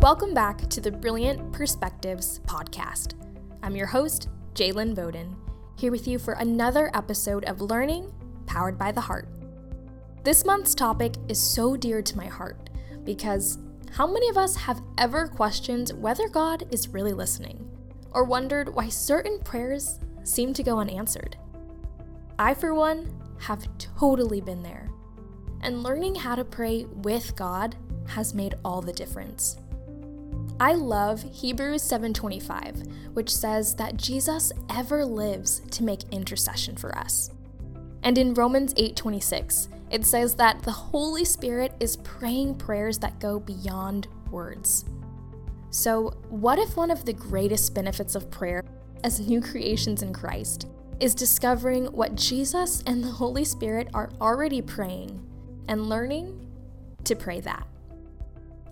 Welcome back to the Brilliant Perspectives podcast. I'm your host, Jalen Bowden, here with you for another episode of Learning Powered by the Heart. This month's topic is so dear to my heart because how many of us have ever questioned whether God is really listening or wondered why certain prayers seem to go unanswered? I, for one, have totally been there, and learning how to pray with God has made all the difference. I love Hebrews 7:25, which says that Jesus ever lives to make intercession for us. And in Romans 8:26, it says that the Holy Spirit is praying prayers that go beyond words. So, what if one of the greatest benefits of prayer as new creations in Christ is discovering what Jesus and the Holy Spirit are already praying and learning to pray that?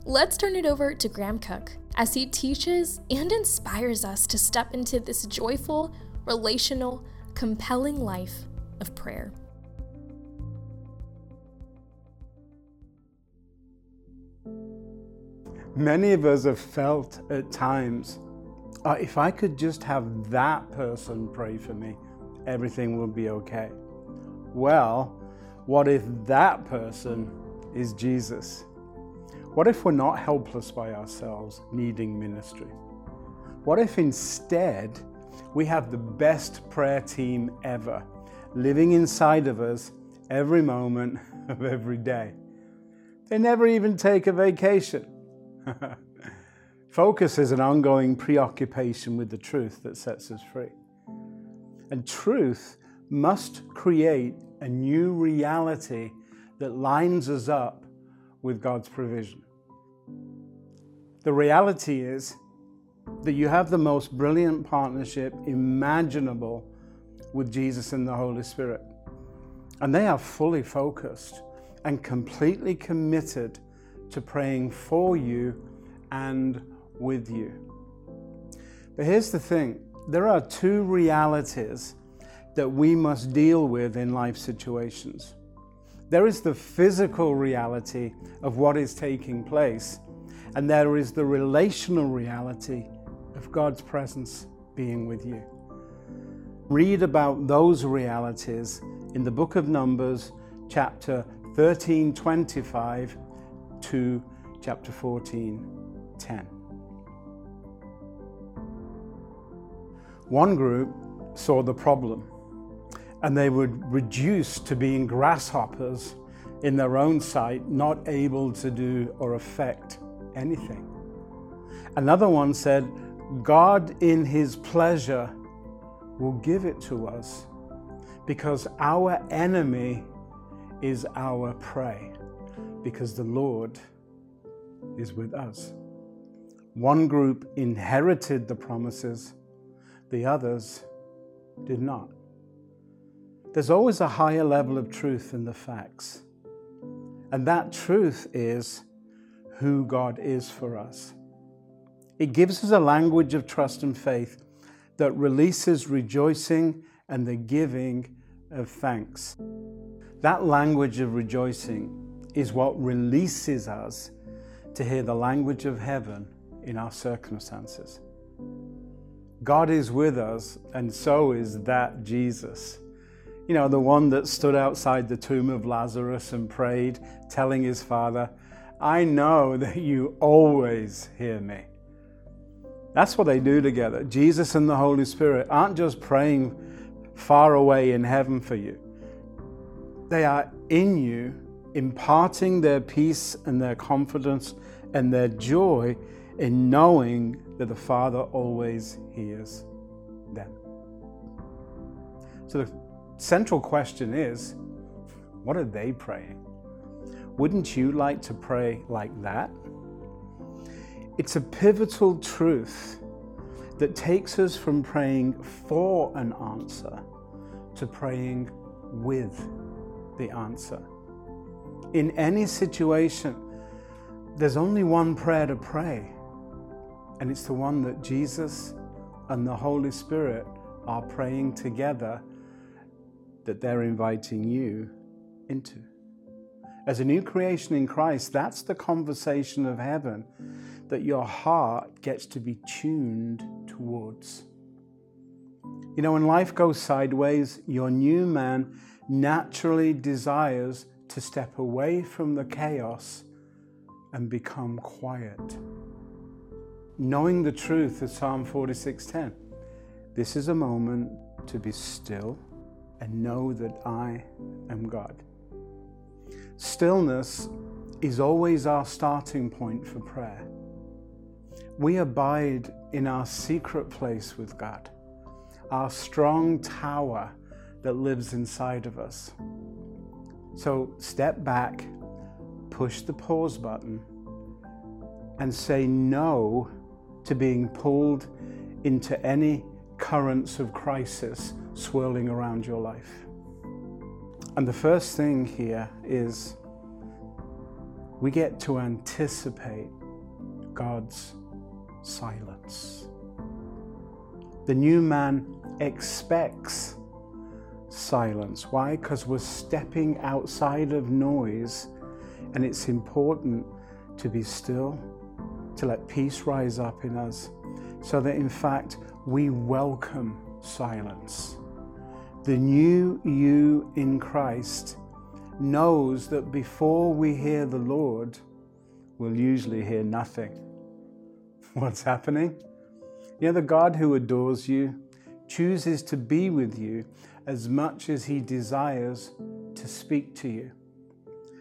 Let's turn it over to Graham Cooke as he teaches and inspires us to step into this joyful, relational, compelling life of prayer. Many of us have felt at times, uh, if I could just have that person pray for me, everything will be okay. Well, what if that person is Jesus? What if we're not helpless by ourselves, needing ministry? What if instead we have the best prayer team ever, living inside of us every moment of every day? They never even take a vacation. Focus is an ongoing preoccupation with the truth that sets us free. And truth must create a new reality that lines us up with God's provision. The reality is that you have the most brilliant partnership imaginable with Jesus and the Holy Spirit. And they are fully focused and completely committed to praying for you and with you. But here's the thing there are two realities that we must deal with in life situations. There is the physical reality of what is taking place, and there is the relational reality of God's presence being with you. Read about those realities in the book of Numbers, chapter 13 25 to chapter 14 10. One group saw the problem and they were reduced to being grasshoppers in their own sight, not able to do or affect anything. Another one said, God in His pleasure will give it to us because our enemy is our prey, because the Lord is with us. One group inherited the promises, the others did not. There's always a higher level of truth than the facts. And that truth is who God is for us. It gives us a language of trust and faith that releases rejoicing and the giving of thanks. That language of rejoicing is what releases us to hear the language of heaven in our circumstances. God is with us, and so is that Jesus. You know, the one that stood outside the tomb of Lazarus and prayed, telling his father, I know that you always hear me. That's what they do together. Jesus and the Holy Spirit aren't just praying far away in heaven for you, they are in you, imparting their peace and their confidence and their joy in knowing that the Father always hears them. So the central question is what are they praying? Wouldn't you like to pray like that? It's a pivotal truth that takes us from praying for an answer to praying with the answer. In any situation, there's only one prayer to pray, and it's the one that Jesus and the Holy Spirit are praying together that they're inviting you into. As a new creation in Christ, that's the conversation of heaven that your heart gets to be tuned towards. You know, when life goes sideways, your new man naturally desires to step away from the chaos and become quiet. Knowing the truth of Psalm 46:10. This is a moment to be still and know that I am God. Stillness is always our starting point for prayer. We abide in our secret place with God, our strong tower that lives inside of us. So step back, push the pause button, and say no to being pulled into any currents of crisis swirling around your life. And the first thing here is we get to anticipate God's silence. The new man expects silence. Why? Because we're stepping outside of noise, and it's important to be still, to let peace rise up in us, so that in fact we welcome silence. The new you in Christ knows that before we hear the Lord, we'll usually hear nothing. What's happening? You know, the God who adores you chooses to be with you as much as he desires to speak to you.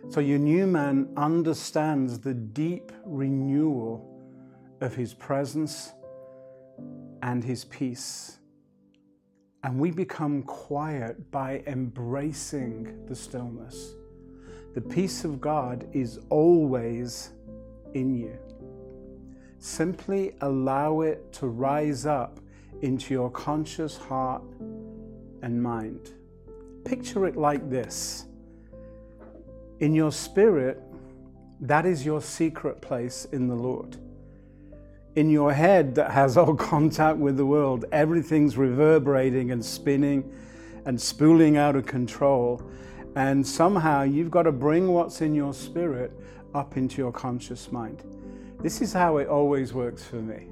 So your new man understands the deep renewal of his presence and his peace. And we become quiet by embracing the stillness. The peace of God is always in you. Simply allow it to rise up into your conscious heart and mind. Picture it like this In your spirit, that is your secret place in the Lord in your head that has all contact with the world, everything's reverberating and spinning and spooling out of control. And somehow you've got to bring what's in your spirit up into your conscious mind. This is how it always works for me.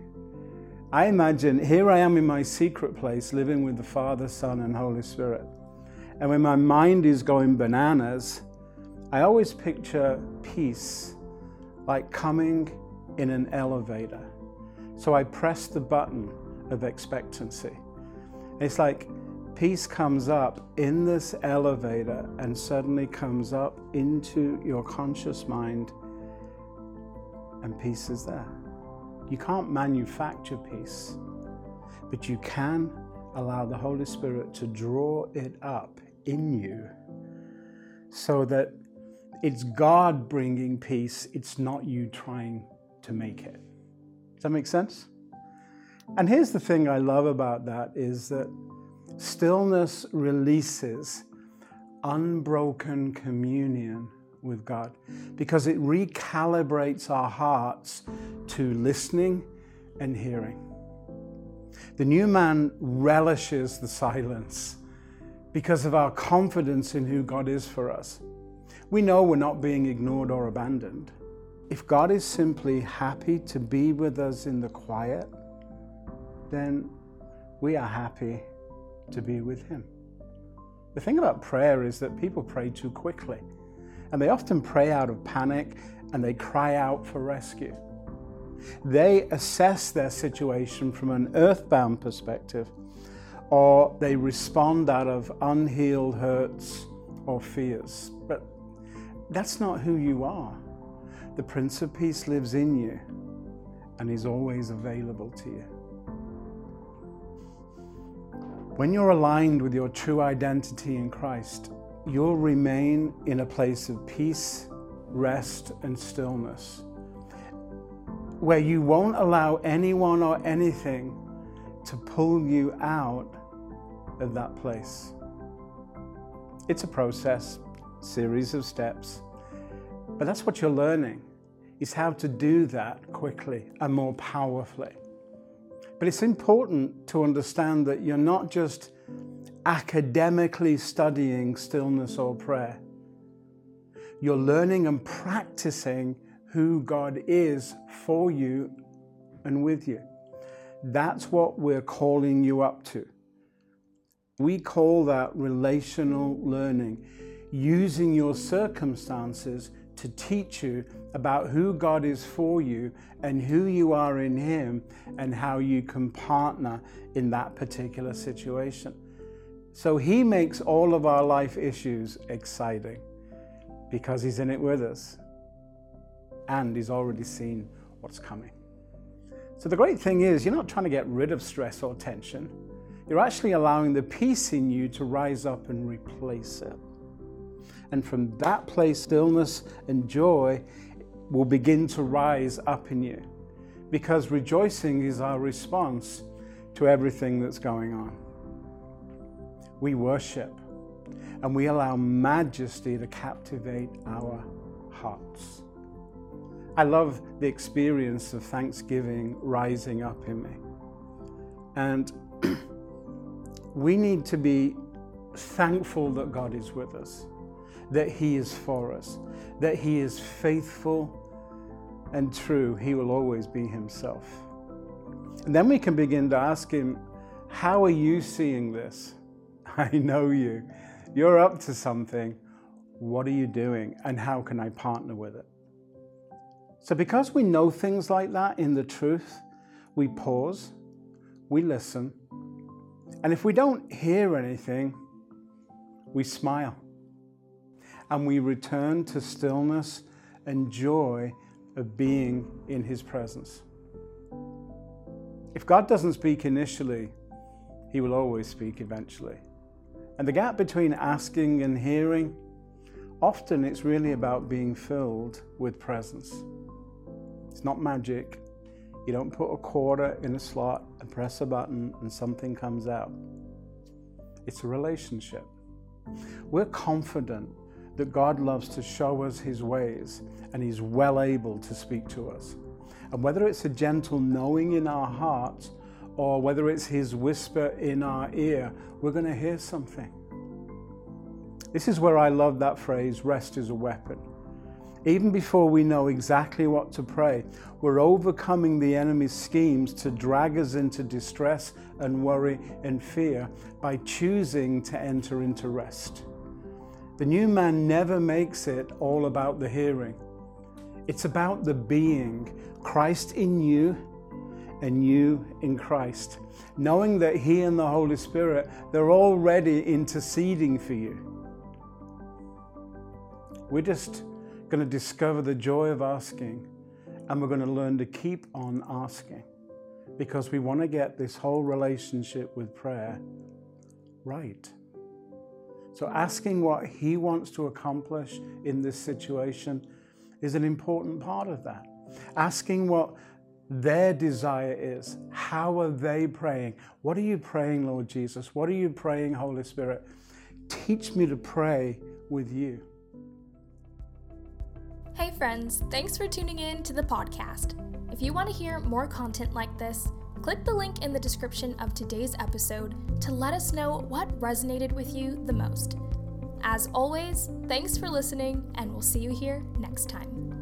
I imagine here I am in my secret place living with the Father, Son, and Holy Spirit. And when my mind is going bananas, I always picture peace like coming in an elevator. So I press the button of expectancy. It's like peace comes up in this elevator and suddenly comes up into your conscious mind, and peace is there. You can't manufacture peace, but you can allow the Holy Spirit to draw it up in you so that it's God bringing peace, it's not you trying to make it. Does that make sense? And here's the thing I love about that is that stillness releases unbroken communion with God because it recalibrates our hearts to listening and hearing. The new man relishes the silence because of our confidence in who God is for us. We know we're not being ignored or abandoned. If God is simply happy to be with us in the quiet, then we are happy to be with Him. The thing about prayer is that people pray too quickly, and they often pray out of panic and they cry out for rescue. They assess their situation from an earthbound perspective, or they respond out of unhealed hurts or fears. But that's not who you are. The Prince of Peace lives in you and is always available to you. When you're aligned with your true identity in Christ, you'll remain in a place of peace, rest, and stillness, where you won't allow anyone or anything to pull you out of that place. It's a process, series of steps. But that's what you're learning, is how to do that quickly and more powerfully. But it's important to understand that you're not just academically studying stillness or prayer. You're learning and practicing who God is for you and with you. That's what we're calling you up to. We call that relational learning, using your circumstances to teach you about who God is for you and who you are in Him and how you can partner in that particular situation. So He makes all of our life issues exciting because He's in it with us and He's already seen what's coming. So the great thing is, you're not trying to get rid of stress or tension. You're actually allowing the peace in you to rise up and replace it. And from that place, stillness and joy will begin to rise up in you because rejoicing is our response to everything that's going on. We worship and we allow majesty to captivate our hearts. I love the experience of Thanksgiving rising up in me. And we need to be thankful that God is with us that He is for us, that He is faithful and true. He will always be Himself. And then we can begin to ask Him, How are you seeing this? I know you. You're up to something. What are you doing? And how can I partner with it? So, because we know things like that in the truth, we pause, we listen, and if we don't hear anything, we smile and we return to stillness and joy of being in His presence. If God doesn't speak initially, He will always speak eventually. And the gap between asking and hearing, often it's really about being filled with presence. It's not magic. You don't put a quarter in a slot and press a button and something comes out. It's a relationship. We're confident that God loves to show us his ways and he's well able to speak to us. And whether it's a gentle knowing in our hearts or whether it's his whisper in our ear, we're going to hear something. This is where I love that phrase rest is a weapon. Even before we know exactly what to pray, we're overcoming the enemy's schemes to drag us into distress and worry and fear by choosing to enter into rest. The new man never makes it all about the hearing. It's about the being, Christ in you and you in Christ. Knowing that He and the Holy Spirit, they're already interceding for you. We're just going to discover the joy of asking and we're going to learn to keep on asking because we want to get this whole relationship with prayer right. So, asking what He wants to accomplish in this situation is an important part of that. Asking what their desire is. How are they praying? What are you praying, Lord Jesus? What are you praying, Holy Spirit? Teach me to pray with you. Hey, friends, thanks for tuning in to the podcast. If you want to hear more content like this, click the link in the description of today's episode to let us know what resonated with you the most. As always, thanks for listening, and we'll see you here next time.